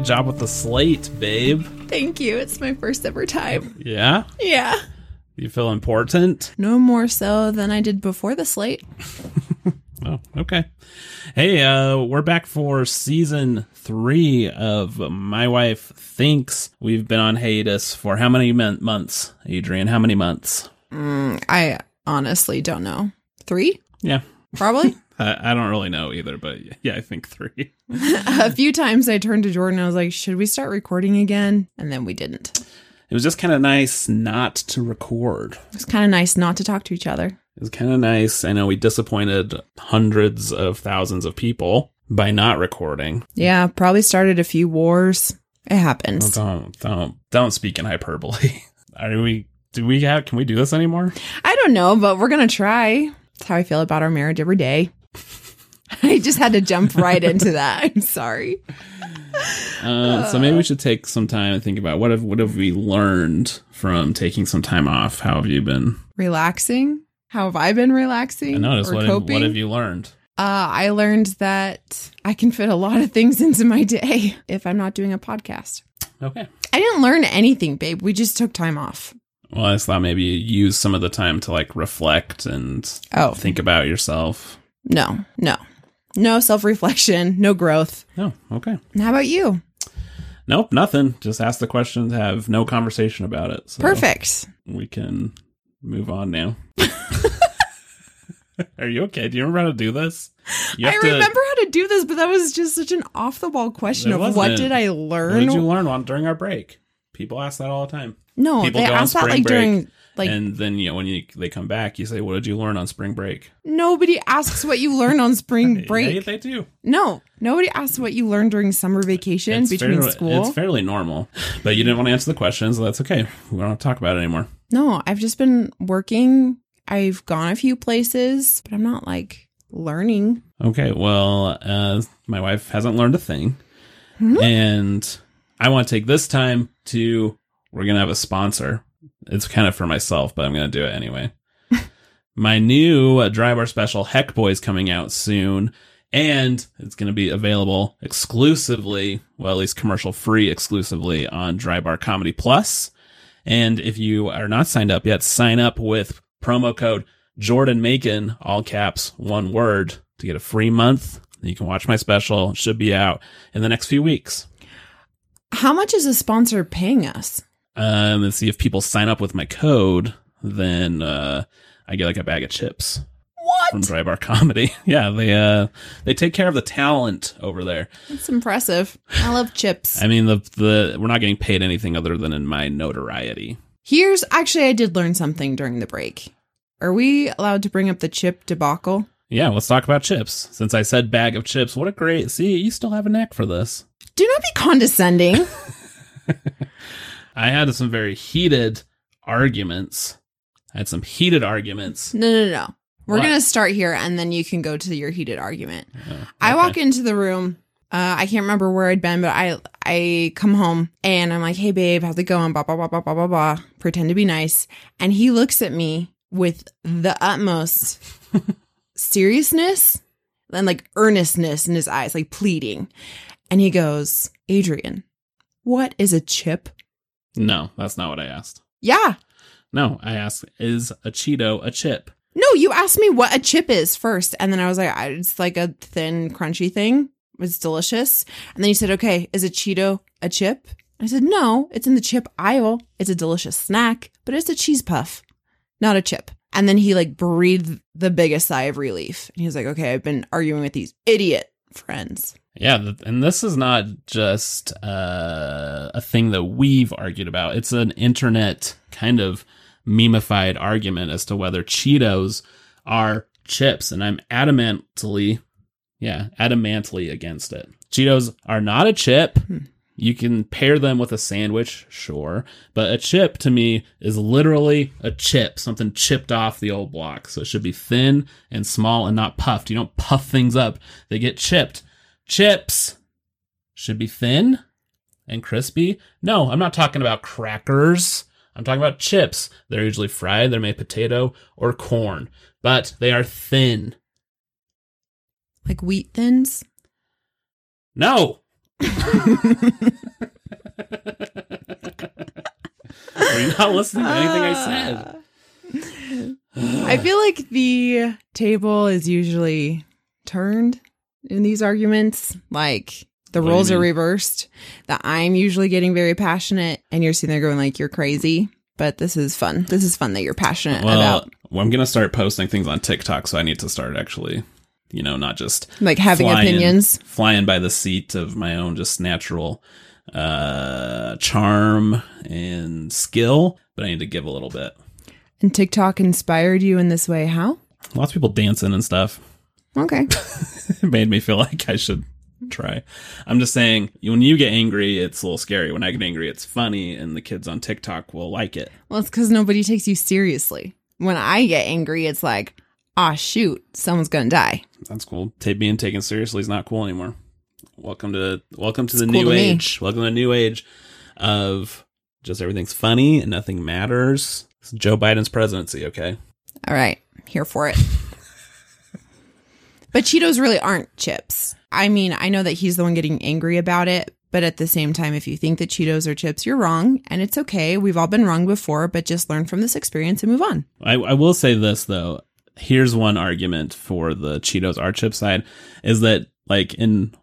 Good job with the slate, babe. Thank you. It's my first ever time. Yeah? Yeah. You feel important? No more so than I did before the slate. Oh, okay. Hey, uh, we're back for season three of My Wife Thinks. We've been on hiatus for how many mon- months, Adrian? How many months? I honestly don't know. Three? Yeah. Probably. I, I don't really know either, but yeah, I think three. a few times I turned to Jordan. I was like, should we start recording again? And then we didn't. It was just kind of nice not to record. It was kind of nice not to talk to each other. It was kind of nice. I know we disappointed hundreds of thousands of people by not recording. Yeah, probably started a few wars. It happens. Don't don't don't speak in hyperbole. Are we? Do we have? Can we do this anymore? I don't know, but we're going to try. That's how I feel about our marriage every day. I just had to jump right into that. I'm sorry. Uh, so maybe we should take some time and think about what have what have we learned from taking some time off? How have you been? Relaxing. How have I been relaxing? I noticed or what have, coping? what have you learned? Uh, I learned that I can fit a lot of things into my day if I'm not doing a podcast. Okay. I didn't learn anything, babe. We just took time off. Well, I just thought maybe you use some of the time to like reflect and Oh, think about yourself. No, no. No self reflection, no growth. Oh, okay. How about you? Nope, nothing. Just ask the questions, have no conversation about it. So Perfect. We can move on now. Are you okay? Do you remember how to do this? You I to- remember how to do this, but that was just such an off the wall question of what did I learn? What did you learn on during our break? People ask that all the time. no, People they asked that like break during like and then you know when you they come back, you say, "What did you learn on spring break?" nobody asks what you learn on spring Yeah, break. they do. No, nobody asks what you learned during summer vacation It's between fairly, school. It's fairly normal, but you didn't want to answer the questions. So that's okay. We don't have to talk about it anymore. No, I've just been working. I've gone a few places, but I'm not like learning. Okay. Well, uh, my wife hasn't learned a thing, Hmm? and I want to take this time to. We're gonna have a sponsor. It's kind of for myself, but I'm gonna do it anyway. my new uh, Dry Bar special Heck Boys coming out soon, and it's going to be available exclusively, well, at least commercial free exclusively on Dry Bar Comedy Plus. And if you are not signed up yet, sign up with promo code Jordan Macon, all caps, one word, to get a free month. You can watch my special. It should be out in the next few weeks. How much is a sponsor paying us? Um, and see if people sign up with my code, then uh, I get like a bag of chips from What? Dry Bar Comedy. yeah, they uh they take care of the talent over there. That's impressive. I love chips. I mean, the the we're not getting paid anything other than in my notoriety. Here's actually, I did learn something during the break. Are we allowed to bring up the chip debacle? Yeah, let's talk about chips. Since I said bag of chips, what a great see. You still have a knack for this. Do not be condescending. I had some very heated arguments. I had some heated arguments. No, no, no. We're What? to start here and then you can go to your heated argument. Oh, I walk into the room. Uh, I can't remember where I'd been, but I I come home and I'm like, "Hey, babe, how's it going?" Blah blah blah blah blah blah blah. Pretend to be nice, and he looks at me with the utmost seriousness and like earnestness in his eyes, like pleading, and he goes, "Adrian, what is a chip?" No, that's not what I asked. Yeah, No, I asked, is a Cheeto a chip? no, you asked me what a chip is first, and then I was like, "It's like a thin, crunchy thing." It's delicious. And then you said, okay, is a Cheeto a chip? I said, no, it's in the chip aisle. It's a delicious snack, but it's a cheese puff, not a chip. And then he like breathed the biggest sigh of relief. And he was like, okay, I've been arguing with these idiot friends. Yeah, and this is not just uh, a thing that we've argued about. It's an internet kind of memeified argument as to whether Cheetos are chips, and I'm adamantly, yeah, adamantly against it. Cheetos are not a chip. You can pair them with a sandwich, sure, but a chip to me is literally a chip, something chipped off the old block. So it should be thin and small and not puffed. You don't puff things up, they get chipped. Chips should be thin and crispy. No, I'm not talking about crackers. I'm talking about chips. They're usually fried, they're made potato or corn, but they are thin. Like wheat thins. No, Are you not listening to anything I said? I feel like the table is usually turned in these arguments. Like the What roles are reversed. That I'm usually getting very passionate and you're sitting there going like you're crazy. But this is fun. This is fun that you're passionate Well, about well, I'm gonna start posting things on TikTok, so I need to start actually, you know, not just like having flying- opinions. flying by the seat of my own just natural uh charm and skill, but I need to give a little bit. And TikTok inspired you in this way. How? Lots of people dancing and stuff. Okay. it made me feel like I should try. I'm just saying, when you get angry, it's a little scary. When I get angry, it's funny, and the kids on TikTok will like it. Well, it's because nobody takes you seriously. When I get angry, it's like, ah, shoot, someone's gonna die. That's cool. Ta being taken seriously is not cool anymore. Welcome to welcome to the cool new to age. Welcome to the new age of just everything's funny and nothing matters. It's Joe Biden's presidency, okay? All right, here for it. but Cheetos really aren't chips. I mean, I know that he's the one getting angry about it, but at the same time, if you think that Cheetos are chips, you're wrong, and it's okay. We've all been wrong before, but just learn from this experience and move on. I, I will say this though. Here's one argument for the Cheetos are chip side is that like in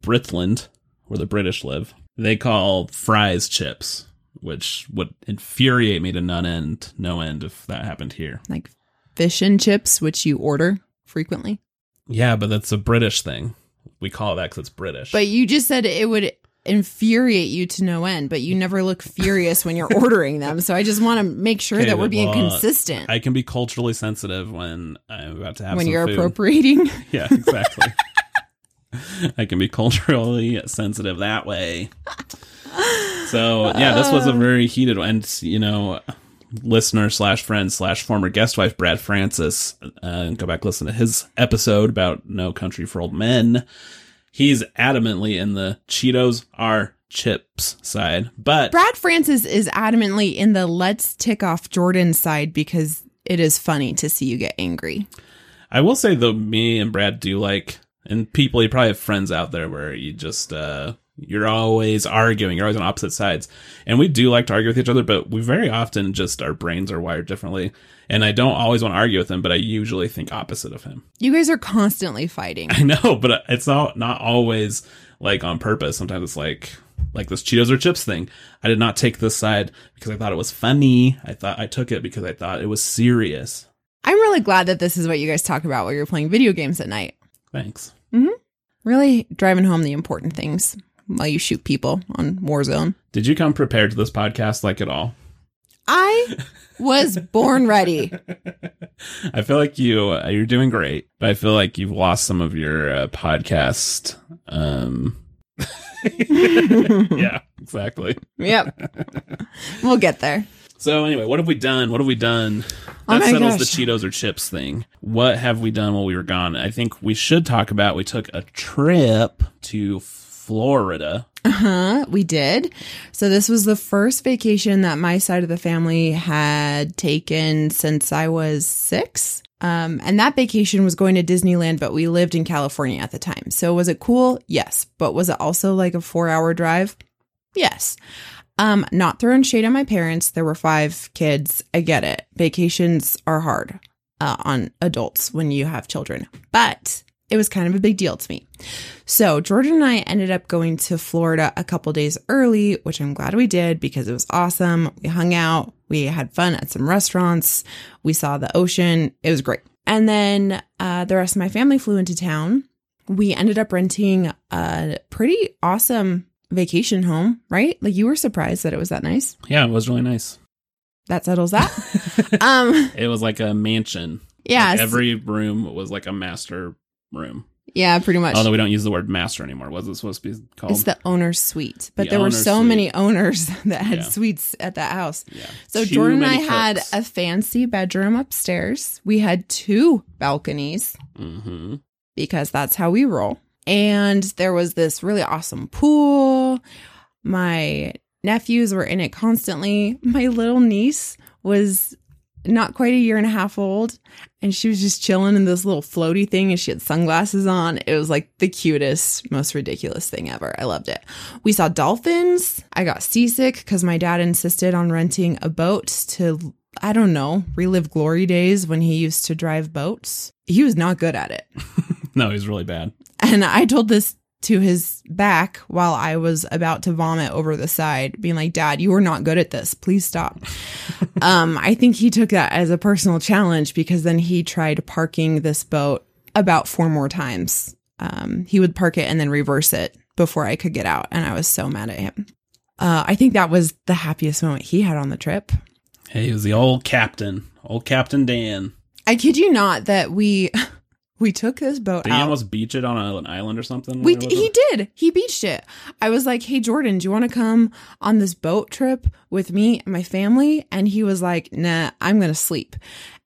Britland, where the British live, they call fries chips, which would infuriate me to none end, no end if that happened here. Like fish and chips, which you order frequently. Yeah, but that's a British thing. We call it that because it's British. But you just said it would infuriate you to no end, but you never look furious when you're ordering them. So I just want to make sure Okay, that we're being well, consistent I can be culturally sensitive when I'm about to have when you're food. appropriating. Yeah, exactly. I can be culturally sensitive that way. So yeah, this was a um, very heated one. And you know, listener slash friend slash former guest wife Brad Francis, uh, go back listen to his episode about No Country for Old Men. He's adamantly in the Cheetos are chips side, but Brad Francis is adamantly in the let's tick off Jordan side because it is funny to see you get angry. I will say though, me and Brad do like, and people, you probably have friends out there where you just, uh, you're always arguing, you're always on opposite sides. And we do like to argue with each other, but we very often just, our brains are wired differently. And I don't always want to argue with him, but I usually think opposite of him. You guys are constantly fighting. I know, but it's not, not always like on purpose. Sometimes it's like, like this Cheetos or chips thing. I did not take this side because I thought it was funny. I thought I took it because I thought it was serious. I'm really glad that this is what you guys talk about while you're playing video games at night. Thanks. Mm-hmm. Really driving home the important things while you shoot people on Warzone. Did you come prepared to this podcast like at all? I was born ready. I feel like you uh, you're doing great, but I feel like you've lost some of your uh, podcast. Um, yeah, exactly. Yep. we'll get there. So anyway, what have we done? What have we done? Oh That my settles gosh. the Cheetos or chips thing. What have we done while we were gone? I think we should talk about. We took a trip to Florida. Uh-huh, we did. So this was the first vacation that my side of the family had taken since I was 6. Um, and that vacation was going to Disneyland, but we lived in California at the time. So was it cool? Yes. But was it also like a 4-hour drive? Yes. Um, not throwing shade on my parents. There were 5 kids. I get it. Vacations are hard uh, on adults when you have children. But it was kind of a big deal to me. So Jordan and I ended up going to Florida a couple days early, which I'm glad we did because it was awesome. We hung out, we had fun at some restaurants, we saw the ocean. It was great. And then uh, the rest of my family flew into town. We ended up renting a pretty awesome vacation home, right? Like you were surprised that it was that nice. Yeah, it was really nice. That settles that. um, It was like a mansion. yeah, Like, every room was like a master room. yeah, pretty much. Although we don't use the word master anymore. What's it supposed to be called? It's the owner's suite. But The there were so suite. many owners that had Yeah. suites at that house. yeah. So Too Jordan and I had a fancy bedroom upstairs. We had two balconies Mhm. because that's how we roll. And there was this really awesome pool. My nephews were in it constantly. My little niece was not quite a year and a half old. And she was just chilling in this little floaty thing and she had sunglasses on. It was like the cutest, most ridiculous thing ever. I loved it. We saw dolphins. I got seasick because my dad insisted on renting a boat to, I don't know, relive glory days when he used to drive boats. He was not good at it. No, he's really bad. And I told this to his back while I was about to vomit over the side, being like, Dad, you are not good at this. Please stop. um, I think he took that as a personal challenge because then he tried parking this boat about four more times. Um, he would park it and then reverse it before I could get out. And I was so mad at him. Uh, I think that was the happiest moment he had on the trip. Hey, he was the old captain, old Captain Dan. I kid you not that we we took this boat Did he almost beach it on an island or something? We he did. He beached it. I was like, "Hey Jordan, do you want to come on this boat trip with me and my family?" And he was like, "Nah, I'm going to sleep."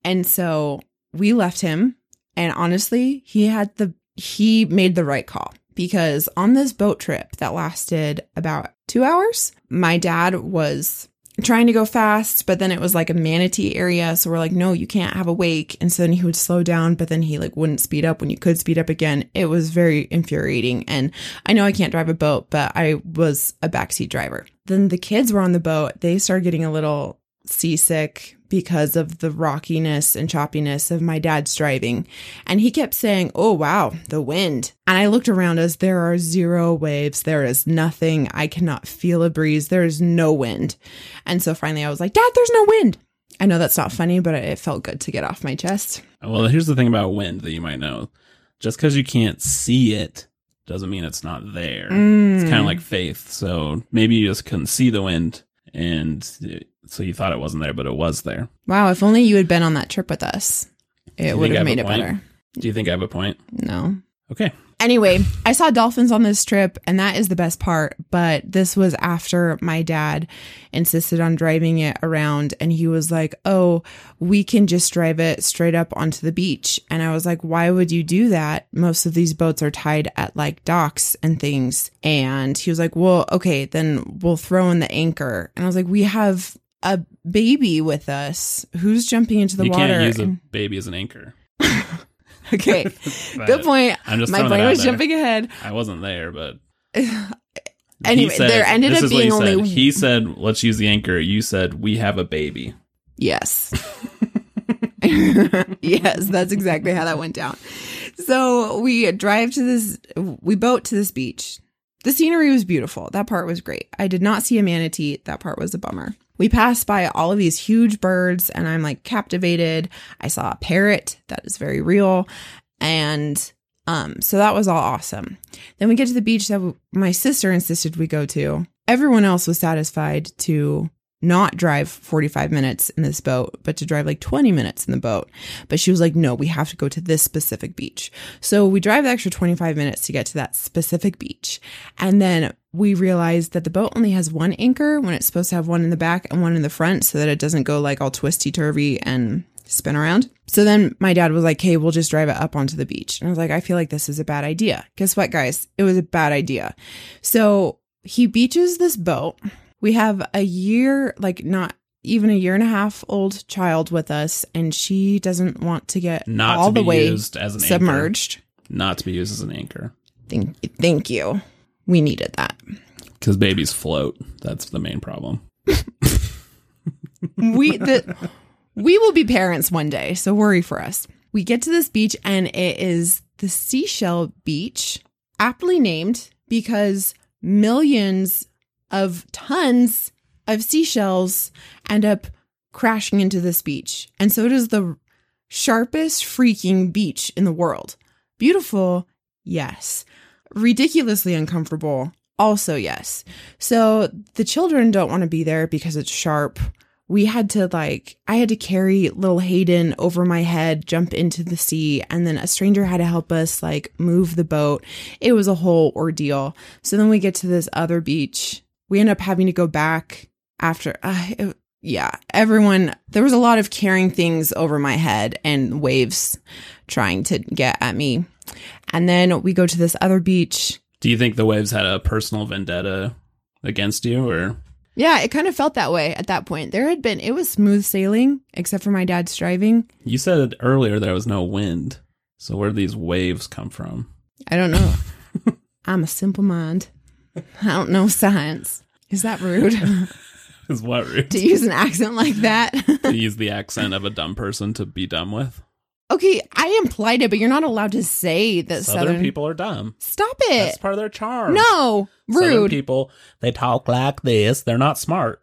And so we left him, and honestly, he had the he made the right call because on this boat trip that lasted about 2 hours, my dad was trying to go fast, but then it was like a manatee area. So we're like, no, you can't have a wake. And so then he would slow down, but then he like wouldn't speed up when you could speed up again. It was very infuriating. And I know I can't drive a boat, but I was a backseat driver. Then the kids were on the boat. They started getting a little seasick because of the rockiness and choppiness of my dad's driving. And he kept saying, Oh, wow, the wind. And I looked around us. There are zero waves. There is nothing. I cannot feel a breeze. There is no wind. And so finally I was like, Dad, there's no wind. I know that's not funny, but it felt good to get off my chest. Well, here's the thing about wind that you might know. Just because you can't see it doesn't mean it's not there. It's kind of mm. like faith. So maybe you just couldn't see the wind, and so you thought it wasn't there, but it was there. Wow, if only you had been on that trip with us, it would have made it point? better. Do you think I have a point? No. Okay. Anyway, I saw dolphins on this trip, and that is the best part. But this was after my dad insisted on driving it around, and he was like, Oh, we can just drive it straight up onto the beach. And I was like, Why would you do that? Most of these boats are tied at like docks and things. And he was like, Well, okay, then we'll throw in the anchor. And I was like, We have a baby with us who's jumping into the you water. can't use a baby as an anchor. okay, good point. I'm just My brain was there. jumping ahead. I wasn't there, but Anyway, said- there ended up being he said. only He said, "Let's use the anchor." You said, "We have a baby." Yes. yes, that's exactly how that went down. So we drive to this, we boat to this beach. The scenery was beautiful. That part was great. I did not see a manatee. That part was a bummer. We passed by all of these huge birds and I'm like captivated. I saw a parrot that is very real. And um, so that was all awesome. Then we get to the beach that my sister insisted we go to. Everyone else was satisfied to not drive 45 minutes in this boat, but to drive like 20 minutes in the boat. But she was like, no, we have to go to this specific beach. So we drive the extra 25 minutes to get to that specific beach. And then we realized that the boat only has one anchor when it's supposed to have one in the back and one in the front so that it doesn't go like all twisty turvy and spin around. So then my dad was like, hey, we'll just drive it up onto the beach. And I was like, I feel like this is a bad idea. Guess what, guys? It was a bad idea. So he beaches this boat. We have a year, like not even a year and a half old child with us, and she doesn't want to get Not all to the be way used as an submerged. anchor. Not to be used as an anchor Thank, thank you. We needed that. because babies float. That's the main problem. we the we will be parents one day, so worry for us. We get to this beach and it is the seashell beach, aptly named because millions of tons of seashells end up crashing into this beach. And so it is the sharpest freaking beach in the world. Beautiful, yes. Ridiculously uncomfortable, also yes. So the children don't want to be there because it's sharp. We had to like, I had to carry little Hayden over my head, jump into the sea, and then a stranger had to help us like move the boat. It was a whole ordeal. So then we get to this other beach. We end up having to go back after, uh, it- yeah, everyone, there was a lot of carrying things over my head and waves trying to get at me. And then we go to this other beach. Do you think the waves had a personal vendetta against you, or Yeah, it kind of felt that way at that point. There had been, it was smooth sailing, except for my dad's driving. You said earlier there was no wind. So where do these waves come from? I don't know. I'm a simple mind. I don't know science. Is that rude Is what rude? to use an accent like that? to use the accent of a dumb person to be dumb with. Okay, I implied it, but you're not allowed to say that Southern, Southern, people are dumb. Stop it. That's part of their charm. No, Southern rude. people, they talk like this. They're not smart.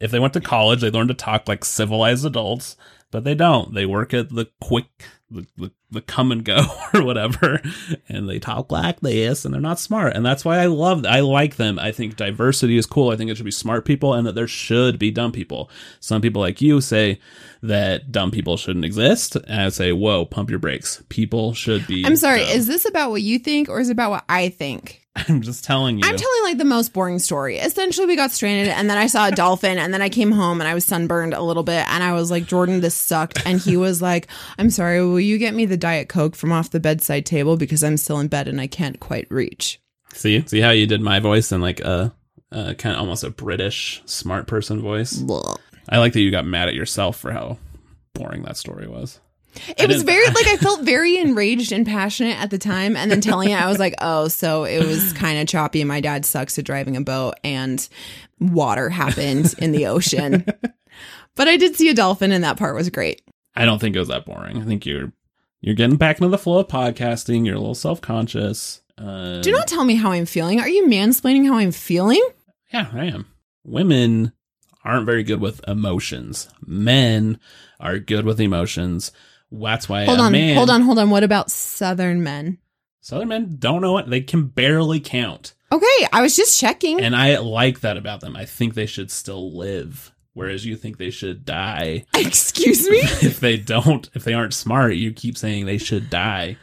If they went to college, they learn to talk like civilized adults, but they don't. They work at the quick, the, the, the come and go or whatever, and they talk like this, and they're not smart. And that's why I love, I like them. I think diversity is cool. I think it should be smart people and that there should be dumb people. Some people like you say that dumb people shouldn't exist. And I say, whoa, pump your brakes. People should be. I'm sorry. dumb. Is this about what you think or is it about what I think? I'm just telling you. I'm telling like the most boring story. Essentially, we got stranded and then I saw a dolphin and then I came home and I was sunburned a little bit and I was like, Jordan, this sucked. And he was like, I'm sorry, will you get me the Diet Coke from off the bedside table because I'm still in bed and I can't quite reach? See, see how you did my voice and like a, a kind of almost a British smart person voice. I like that you got mad at yourself for how boring that story was. It was very like I felt very enraged and passionate at the time, and then telling it, I was like, "Oh, so it was kind of choppy." My dad sucks at driving a boat, and water happened in the ocean. But I did see a dolphin, and that part was great. I don't think it was that boring. I think you're you're getting back into the flow of podcasting. You're a little self conscious. Uh, Do not tell me how I'm feeling. Are you mansplaining how I'm feeling? Yeah, I am. Women aren't very good with emotions. Men are good with emotions. That's why Hold a on, man, hold on, hold on. What about Southern men? Southern men don't know it. They can barely count. Okay, I was just checking. And I like that about them. I think they should still live, whereas you think they should die. Excuse me. if they don't, if they aren't smart, you keep saying they should die.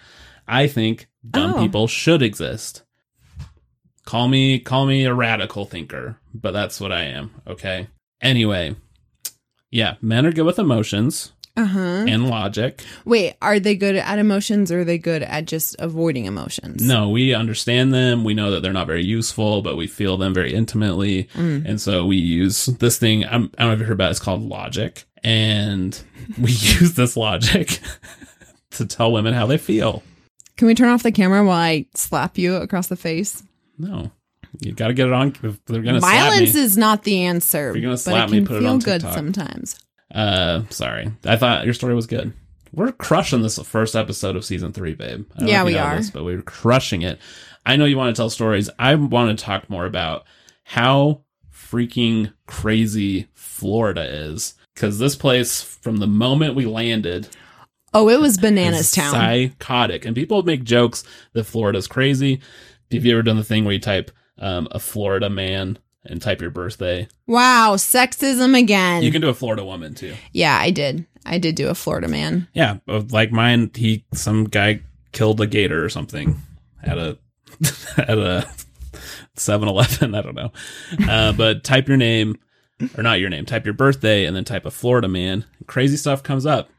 I think dumb Oh. people should exist. Call me, call me a radical thinker, but that's what I am. Okay. Anyway, yeah, men are good with emotions Uh huh. and logic. Wait, are they good at emotions, or are they good at just avoiding emotions? No, we understand them. We know that they're not very useful, but we feel them very intimately. Mm. And so we use this thing. I'm, I don't know if you heard about it. It's called logic. And we use this logic to tell women how they feel. Can we turn off the camera while I slap you across the face? No, you got to get it on. If they're going to slap Violence me. is not the answer, If you're gonna but slap it me, can put it feel on good TikTok. sometimes. Uh, sorry. I thought your story was good. We're crushing this first episode of season three, babe. I don't know Yeah, we are. but we're crushing it. I know you want to tell stories. I want to talk more about how freaking crazy Florida is. Because this place, from the moment we landed, Oh, it was bananas town. psychotic. And people make jokes that Florida's crazy. Have you ever done the thing where you type um, a Florida man and type your birthday? wow, sexism again. You can do a Florida woman too. yeah, I did. I did do a Florida man. Yeah, but like mine, he some guy killed a gator or something at a at a 7-Eleven. I don't know, uh, but type your name or not your name. Type your birthday and then type a Florida man. Crazy stuff comes up.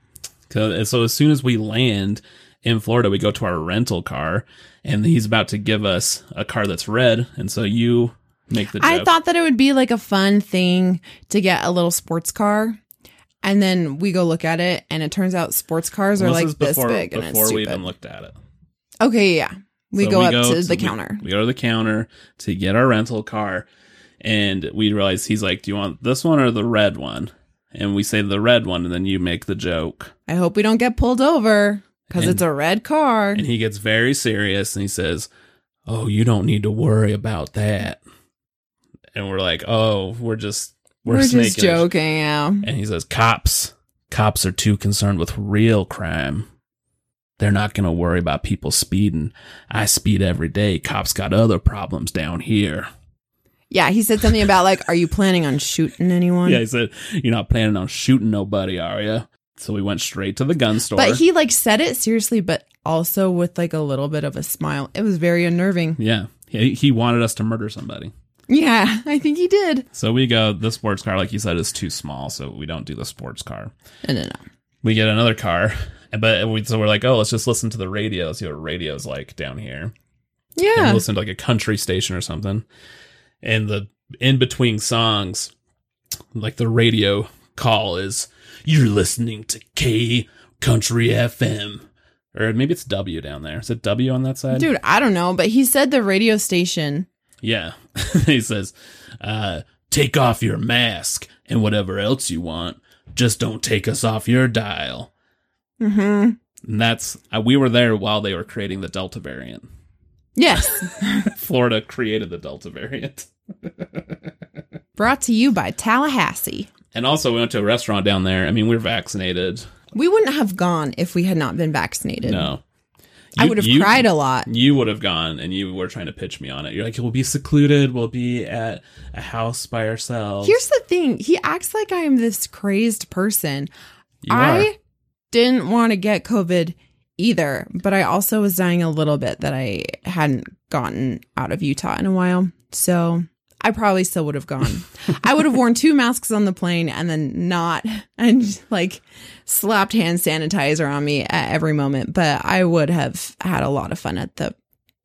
so as soon as we land in Florida, we go to our rental car, and he's about to give us a car that's red, and so you make the. I thought that it would be like a fun thing to get a little sports car. And then we go look at it, and it turns out sports cars are like is this before, big, and it's before we even looked at it. okay, yeah, we So go up to to- the we- counter. We, go to the counter to get our rental car, and we realize he's like, "Do you want this one or the red one?" And we say the red one, and then you make the joke, I hope we don't get pulled over because it's a red car. and he gets very serious, and he says, "Oh, you don't need to worry about that." And we're like, "Oh, we're just we're, We're, just, just making a- joking, yeah. And he says, "Cops, cops are too concerned with real crime." They're not going to worry about people speeding. I speed every day. Cops got other problems down here. Yeah, he said something about like, "Are you planning on shooting anyone?" Yeah, he said, You're not planning on shooting nobody, are you? So we went straight to the gun store. But he like said it seriously, but also with like a little bit of a smile. It was very unnerving. yeah, he, he wanted us to murder somebody. Yeah, I think he did. So we go, the sports car, like you said, is too small. So we don't do the sports car. No, no, no. We get another car. But we, so we're like, oh, let's just listen to the radio, see what radio's like down here. And Yeah. listen to like a country station or something. And the in between songs, like the radio call is you're listening to K Country FM. Or maybe it's W down there. Is it W on that side? Dude, I don't know, but he said the radio station. Yeah. he says, uh, take off your mask and whatever else you want. Just don't take us off your dial. Mm-hmm. And that's, uh, we were there while they were creating the Delta variant. Yes. Florida created the Delta variant. Brought to you by Tallahassee. And also, we went to a restaurant down there. I mean, we are vaccinated. We wouldn't have gone if we had not been vaccinated. No. I would have you- cried a lot. You would have gone and you were trying to pitch me on it. You're like, we'll be secluded. We'll be at a house by ourselves. Here's the thing he acts like I am this crazed person. you are. I didn't want to get COVID either, but I also was dying a little bit that I hadn't gotten out of Utah in a while. So I probably still would have gone. I would have worn two masks on the plane and then not and like slapped hand sanitizer on me at every moment, but I would have had a lot of fun at the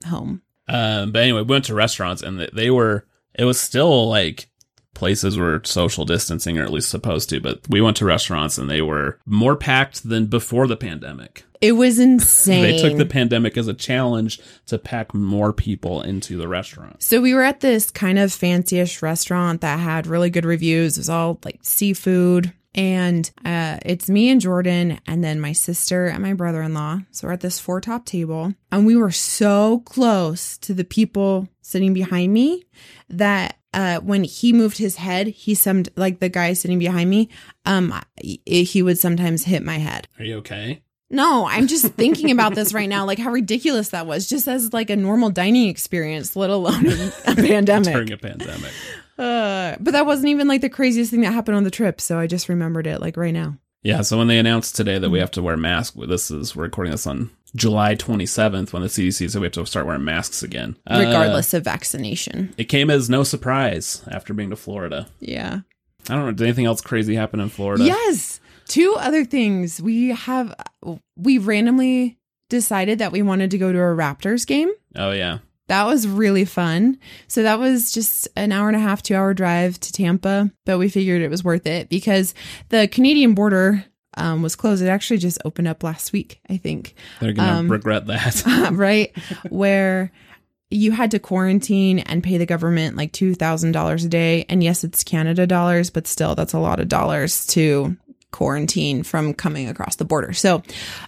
home. Um, but anyway, we went to restaurants and they- they were, it was still like places were social distancing or at least supposed to, but we went to restaurants and they were more packed than before the pandemic. It was insane. They took the pandemic as a challenge to pack more people into the restaurant. So we were at this kind of fancy-ish restaurant that had really good reviews. It was all like seafood. And uh, it's me and Jordan, and then my sister and my brother in law. So we're at this four top table, and we were so close to the people sitting behind me that uh, when he moved his head, he some like the guy sitting behind me, um, he would sometimes hit my head. Are you okay? No, I'm just thinking about this right now, like how ridiculous that was, just as like a normal dining experience, let alone a pandemic. During a pandemic. Uh, but that wasn't even like the craziest thing that happened on the trip, so I just remembered it like right now. Yeah, so when they announced today that we have to wear masks, this is we're recording this on July 27th when the CDC said we have to start wearing masks again. Uh, Regardless of vaccination. it came as no surprise after being to Florida. Yeah. I don't know. Did anything else crazy happen in Florida? Yes. Two other things. We have we randomly decided that we wanted to go to a Raptors game. Oh yeah. That was really fun. So that was just an hour and a half, two hour drive to Tampa, but we figured it was worth it because the Canadian border um, was closed. It actually just opened up last week, I think. They're gonna Um, regret that. right? Where you had to quarantine and pay the government like $2,000 a day. And yes, it's Canada dollars, but still, that's a lot of dollars to quarantine from coming across the border. So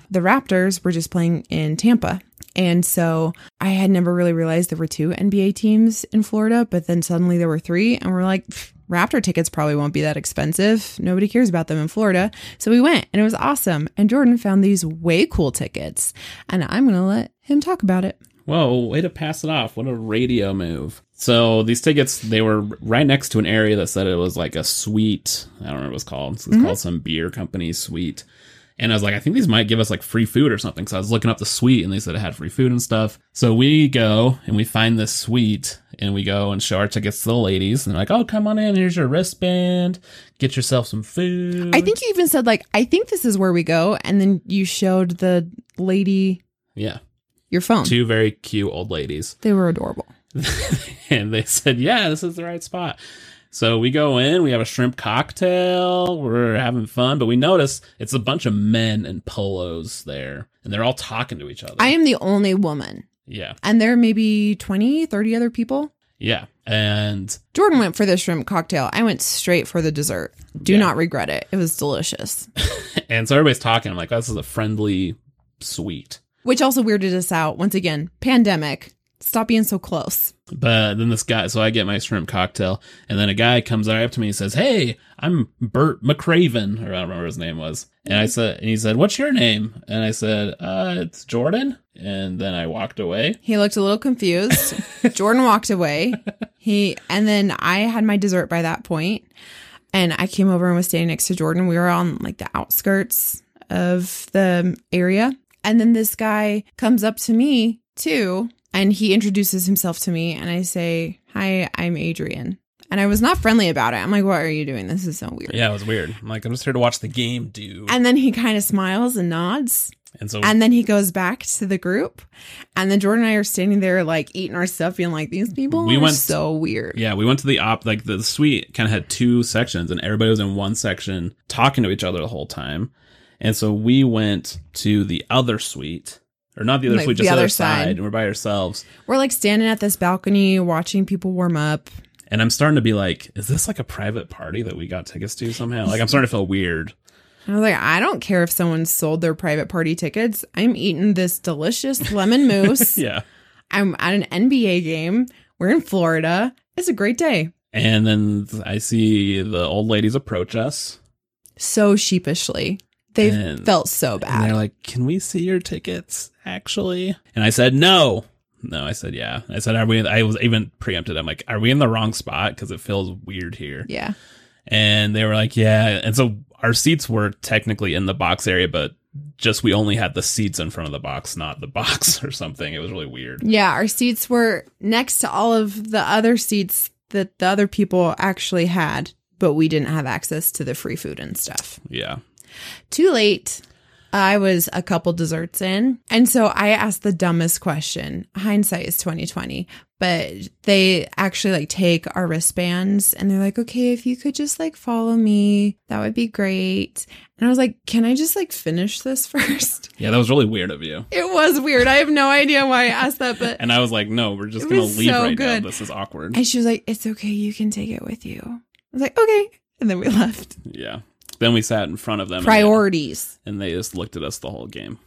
the Raptors were just playing in Tampa. And so I had never really realized there were two NBA teams in Florida, but then suddenly there were three. And we're like, "Pff, Raptor tickets probably won't be that expensive. Nobody cares about them in Florida. So we went and it was awesome. And Jordan found these way cool tickets. And I'm going to let him talk about it. Whoa, way to pass it off. What a radio move. So these tickets, they were right next to an area that said it was like a suite. I don't know what it was called. It's Mm-hmm. called some beer company suite. And I was like, I think these might give us like free food or something. So I was looking up the suite and they said it had free food and stuff. So we go and we find this suite and we go and show our tickets to the ladies. And they're like, oh, come on in. Here's your wristband. Get yourself some food. I think you even said, like, I think this is where we go. And then you showed the lady Yeah. your phone. Two very cute old ladies. They were adorable. and they said, "Yeah, this is the right spot." So we go in, we have a shrimp cocktail, we're having fun, but we notice it's a bunch of men in polos there, and they're all talking to each other. I am the only woman. yeah, And there are maybe 20, 30 other people. yeah, and Jordan went for the shrimp cocktail. I went straight for the dessert. Do Yeah. not regret it. It was delicious. and so everybody's talking. I'm like, "This is a friendly suite." Which also weirded us out. Once again, pandemic. Stop being so close. But then this guy, so I get my shrimp cocktail, and then a guy comes right up to me and says, "Hey, I'm Bert McCraven, or I don't remember his name was." And I said, and he said, "What's your name?" And I said, "Uh, it's Jordan." And then I walked away. He looked a little confused. Jordan walked away. He and then I had my dessert by that point, and I came over and was standing next to Jordan. We were on like the outskirts of the area, and then this guy comes up to me too, and he introduces himself to me, and I say, "Hi, I'm Adrian." And I was not friendly about it. I'm like, "What are you doing? This is so weird." Yeah, it was weird. I'm like, I'm just here to watch the game, dude. And then he kind of smiles and nods. And so And then he goes back to the group. And then Jordan and I are standing there like eating our stuff, being like, these people We are went- so weird. Yeah, we went to the op like the suite kind of had two sections and everybody was in one section talking to each other the whole time. And so we went to the other suite. Or not the other Like the just the other other side. side. And we're by ourselves. We're like standing at this balcony watching people warm up. And I'm starting to be like, is this like a private party that we got tickets to somehow? Like I'm starting to feel weird. I was like, I don't care if someone sold their private party tickets. I'm eating this delicious lemon mousse. Yeah. I'm at an NBA game. We're in Florida. It's a great day. And then I see the old ladies approach us. So sheepishly. They And- felt so And they're bad. like, "Can we see your tickets, actually?" And I said, "No." No, I said, "Yeah." I said, "Are we?" I was even preempted. I'm like, "Are we in the wrong spot? Because it feels weird here." Yeah. And they were like, "Yeah." And so our seats were technically in the box area, but just we only had the seats in front of the box, not the box or something. It was really weird. Yeah. Our seats were next to all of the other seats that the other people actually had, but we didn't have access to the free food and stuff. Yeah. Too late. I was a couple desserts in. And so I asked the dumbest question. Hindsight is 2020, but they actually like take our wristbands and they're like, okay, if you could just like follow me, that would be great. And I was like, can I just like finish this first? Yeah, that was really weird of you. It was weird. I have no idea why I asked that, but And I was like, "No, we're just gonna leave so right good. now. This is awkward." and she was like, it's okay. You can take it with you. I was like, okay. And then we left. yeah. Then we sat in front of them. and they- Priorities. and they just looked at us the whole game.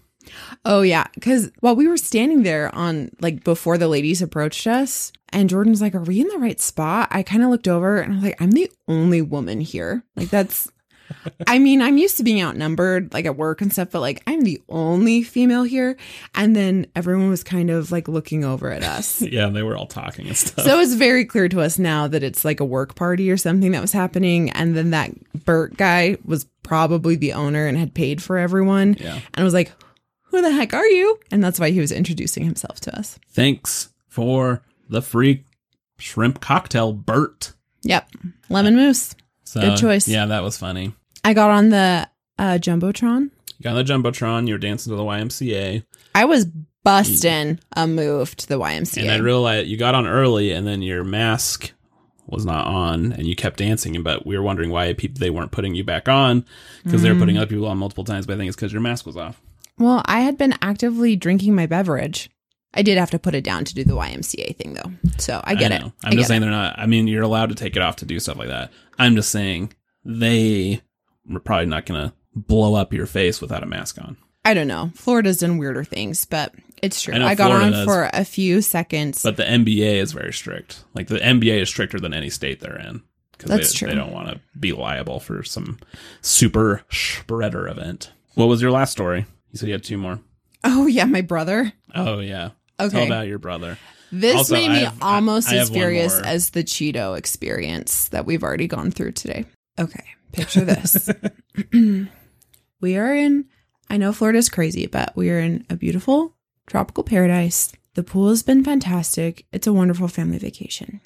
Oh yeah, because while we were standing there on like before the ladies approached us, and Jordan's like, "Are we in the right spot?" I kind of looked over and I was like, "I'm the only woman here." Like that's. I mean, I'm used to being outnumbered, like at work and stuff, but like I'm the only female here. And then everyone was kind of like looking over at us. Yeah, and they were all talking and stuff. So it's very clear to us now that it's like a work party or something that was happening. And then that Bert guy was probably the owner and had paid for everyone. Yeah. And was like, who the heck are you? And that's why he was introducing himself to us. Thanks for the free shrimp cocktail, Bert. Yep. Lemon mousse. So, Good choice. Yeah, that was funny. I got on the uh, Jumbotron. You got on the Jumbotron, you were dancing to the YMCA, I was busting a move to the YMCA. and I realized you got on early and then your mask was not on and you kept dancing, but we were wondering why people they weren't putting you back on because they were Mm. putting other people on multiple times, but I think it's because your mask was off. well, I had been actively drinking my beverage. I did have to put it down to do the YMCA thing, though. So I get it. know. I I'm just saying it. they're not. I mean, you're allowed to take it off to do stuff like that. I'm just saying they were probably not going to blow up your face without a mask on. I don't know. Florida's done weirder things, but it's true. I I, got Florida on does. for a few seconds. But the NBA is very strict. Like the NBA is stricter than any state they're in because That's they, true. they don't want to be liable for some super spreader event. What was your last story? You said you had two more. oh yeah, my brother. Oh yeah. Tell Okay. about your brother. This Also, made me have- almost I as furious as the Cheeto experience that we've already gone through today. Okay, picture this. we are in, I know Florida's crazy, but we are in a beautiful tropical paradise. The pool has been fantastic. It's a wonderful family vacation.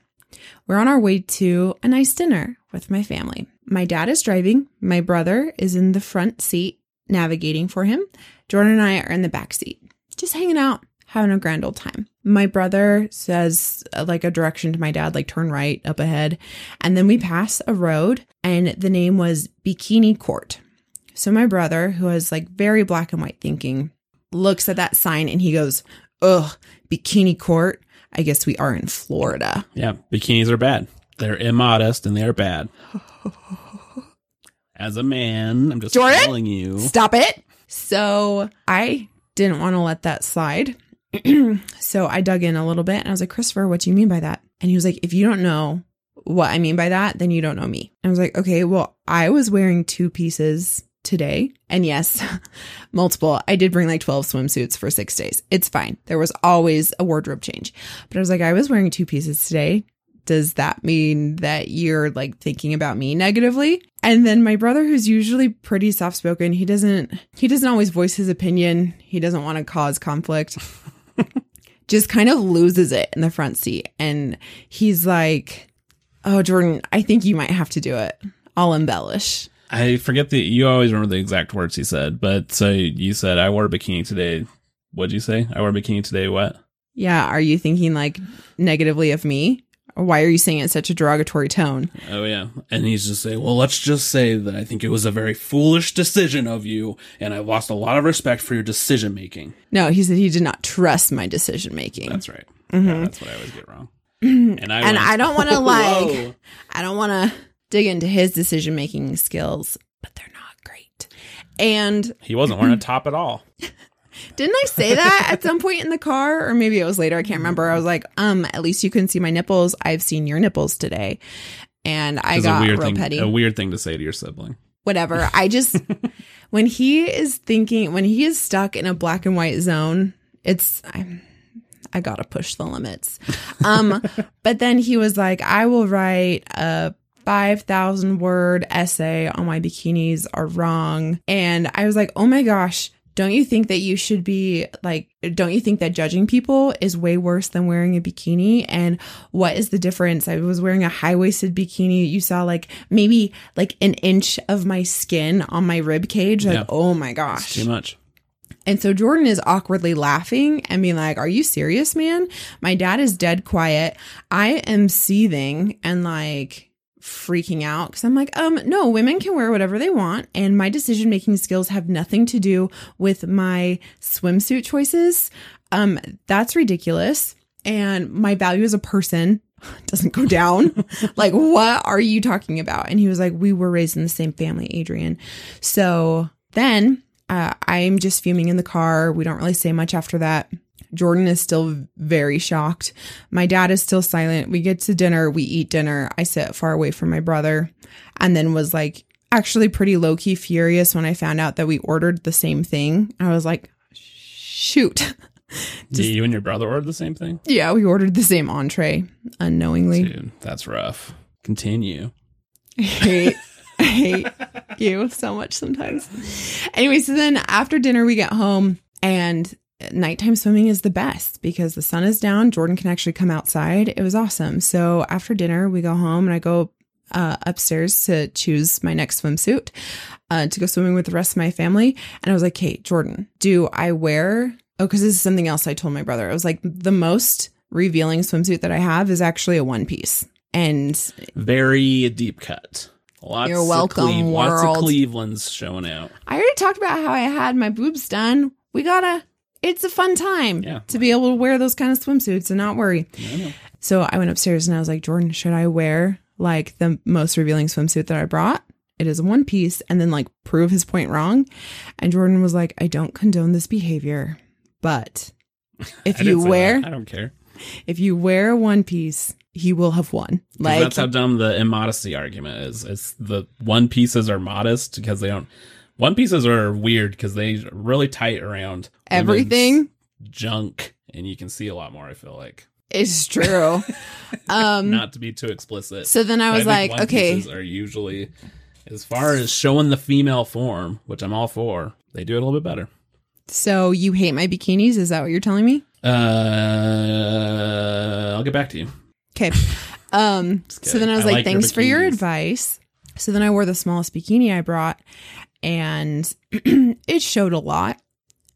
We're on our way to a nice dinner with my family. My dad is driving. My brother is in the front seat navigating for him. Jordan and I are in the back seat, just hanging out, having a grand old time. My brother says uh, like a direction to my dad, like turn right up ahead. And then we pass a road and the name was Bikini Court. So my brother, who has like very black and white thinking, looks at that sign and he goes, Ugh, Bikini Court. I guess we are in Florida. Yeah, bikinis are bad. They're immodest and they are bad. As a man, I'm just Jordan? telling you. Stop it. So I didn't want to let that slide. so I dug in a little bit and I was like, Christopher, what do you mean by that? And he was like, if you don't know what I mean by that, then you don't know me. I was like, okay, well, I was wearing two pieces today. And yes, multiple. I did bring like 12 swimsuits for six days. It's fine. There was always a wardrobe change. But I was like, I was wearing two pieces today. Does that mean that you're like thinking about me negatively? And then my brother, who's usually pretty soft spoken, he doesn't he doesn't always voice his opinion. He doesn't want to cause conflict. just kind of loses it in the front seat. And he's like, Oh, Jordan, I think you might have to do it. I'll embellish. I forget the. You always remember the exact words he said, but so you said I wore a bikini today. What'd you say? I wore a bikini today. What? Yeah. Are you thinking like negatively of me? Why are you saying it in such a derogatory tone? Oh yeah, and he's just saying, "Well, let's just say that I think it was a very foolish decision of you, and I lost a lot of respect for your decision making." No, he said he did not trust my decision making. That's right. Mm-hmm. Yeah, that's what I always get wrong. And I and went, I don't want to like. I don't want to dig into his decision making skills, but they're not great. And He wasn't wearing a top at all. didn't I say that at some point in the car, or maybe it was later? I can't remember. I was like, um, at least you couldn't see my nipples. I've seen your nipples today, and I got a weird real thing. petty. A weird thing to say to your sibling. whatever. I just when he is thinking when he is stuck in a black and white zone, it's I I gotta push the limits. Um, but then he was like, I will write a five thousand word essay on why bikinis are wrong, and I was like, oh my gosh. Don't you think that you should be like, don't you think that judging people is way worse than wearing a bikini? And what is the difference? I was wearing a high waisted bikini. You saw like maybe like an inch of my skin on my rib cage. Like, Yeah. oh my It's gosh. too much. And so Jordan is awkwardly laughing and being like, Are you serious, man? My dad is dead quiet. I am seething and like freaking out because I'm like, um, no, women can wear whatever they want. And my decision making skills have nothing to do with my swimsuit choices. Um, that's ridiculous. And my value as a person doesn't go down. like, what are you talking about? And he was like, We were raised in the same family, Adrian. So then uh, I'm just fuming in the car. We don't really say much after that. Jordan is still very shocked. My dad is still silent. We get to dinner, we eat dinner. I sit far away from my brother and then was like actually pretty low key furious when I found out that we ordered the same thing. I was like, shoot. Do you and your brother ordered the same thing? yeah, we ordered the same entree unknowingly. Dude, that's rough. Continue. I hate, I hate you so much sometimes. Anyway, so then after dinner, we get home and nighttime swimming is the best because the sun is down. Jordan can actually come outside. It was awesome. So after dinner, we go home and I go uh, upstairs to choose my next swimsuit uh, to go swimming with the rest of my family. And I was like, Kate, Jordan, do I wear? Oh, because this is something else I told my brother. I was like, the most revealing swimsuit that I have is actually a one piece. And Very deep cut. Lots You're of welcome, Cleve- Lots of. Cleveland's showing out. I already talked about how I had my boobs done. We gotta, it's a fun time Yeah. to be able to wear those kind of swimsuits and not worry. I. So I went upstairs and I was like, Jordan, should I wear like the most revealing swimsuit that I brought? It is a one piece and then like prove his point wrong. And Jordan was like, I don't condone this behavior, but if you wear, that. I don't care. if you wear a one piece, he will have won. Like, that's how dumb the immodesty argument is. It's the one pieces are modest because they don't. One pieces are weird because they really tight around everything junk, and you can see a lot more. I feel like it's true. um, not to be too explicit. so then I was think like, okay, are usually as far as showing the female form, which I'm all for. They do it a little bit better. so you hate my bikinis? Is that what you're telling me? Uh, I'll get back to you. Okay. Um, so then I was I like, like your thanks for your advice. So then I wore the smallest bikini I brought and it showed a lot.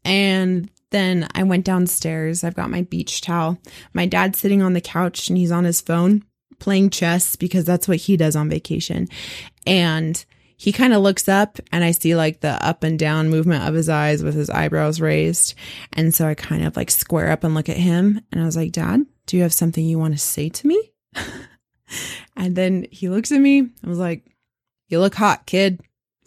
And then I went downstairs. I've got my beach towel. My dad's sitting on the couch and he's on his phone playing chess because that's what he does on vacation. And he kind of looks up and I see like the up and down movement of his eyes with his eyebrows raised. And so I kind of like square up and look at him and I was like, Dad, do you have something you want to say to me? and then he looks at me. I was like, You look hot, kid.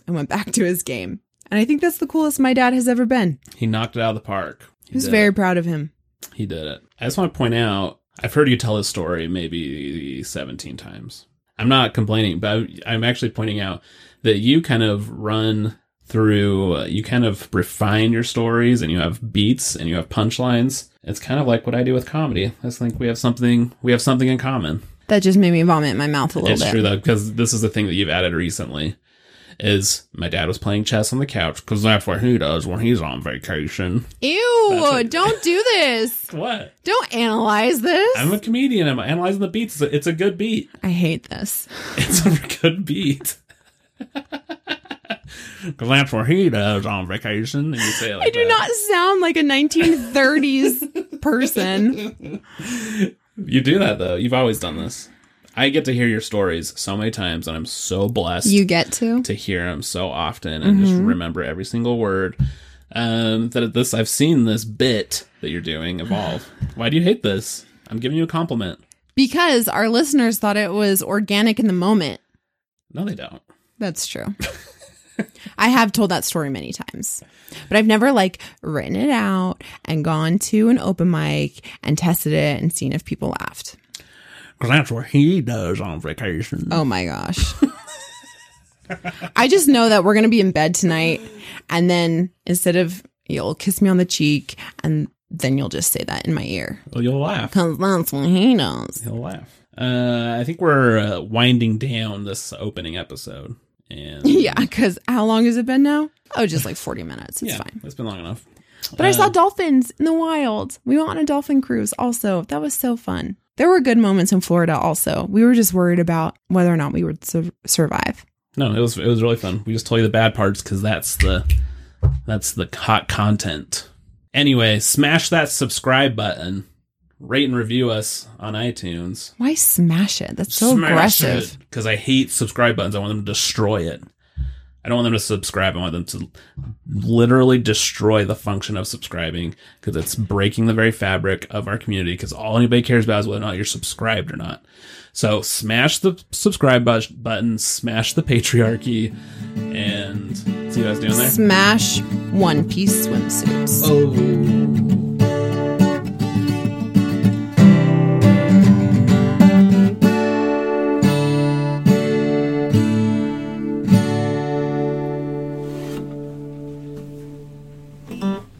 And went back to his game. And I think that's the coolest my dad has ever been. He knocked it out of the park. He was very it. proud of him. He did it. I just want to point out, I've heard you tell this story maybe 17 times. I'm not complaining, but I'm actually pointing out that you kind of run through, uh, you kind of refine your stories and you have beats and you have punchlines. It's kind of like what I do with comedy. I just think we have something, we have something in common. That just made me vomit in my mouth a little It's bit. true though, because this is the thing that you've added recently. Is my dad was playing chess on the couch because that's what he does when he's on vacation. Ew, what- don't do this. What? Don't analyze this. I'm a comedian. I'm analyzing the beats. It's a, it's a good beat. I hate this. It's a good beat. Because that's where he does on vacation. And you say like I do that. not sound like a 1930s person. You do that though. You've always done this. I get to hear your stories so many times, and I'm so blessed You get to? to hear them so often and just Mm-hmm. remember every single word. Um, that this I've seen this bit that you're doing evolve. Why do you hate this? I'm giving you a compliment. Because our listeners thought it was organic in the moment. No, they don't. That's true. I have told that story many times, but I've never like written it out and gone to an open mic and tested it and seen if people laughed. Because that's what he does on vacation. Oh my gosh. I just know that we're going to be in bed tonight and then instead of you'll kiss me on the cheek and then you'll just say that in my ear. Well, you'll laugh. Cause that's what he knows. He'll laugh. Uh, I think we're uh, winding down this opening episode, and Yeah, because how long has it been now? Oh, just like 40 minutes. It's yeah, fine. it's been long enough. But I saw dolphins in the wild. We went on a dolphin cruise also. That was so fun. There were good moments in Florida also. We were just worried about whether or not we would sur- survive. No, it was it was really fun. We just told you the bad parts because that's the that's the hot content. Anyway, smash that subscribe button, rate and review us on iTunes. Why smash it? That's so aggressive. because I hate subscribe buttons. I want them to destroy it. I don't want them to subscribe. I want them to literally destroy the function of subscribing because it's breaking the very fabric of our community. Because all anybody cares about is whether or not you're subscribed or not. So smash the subscribe button, smash the patriarchy, and see what I was doing there. Smash one piece swimsuits. Oh.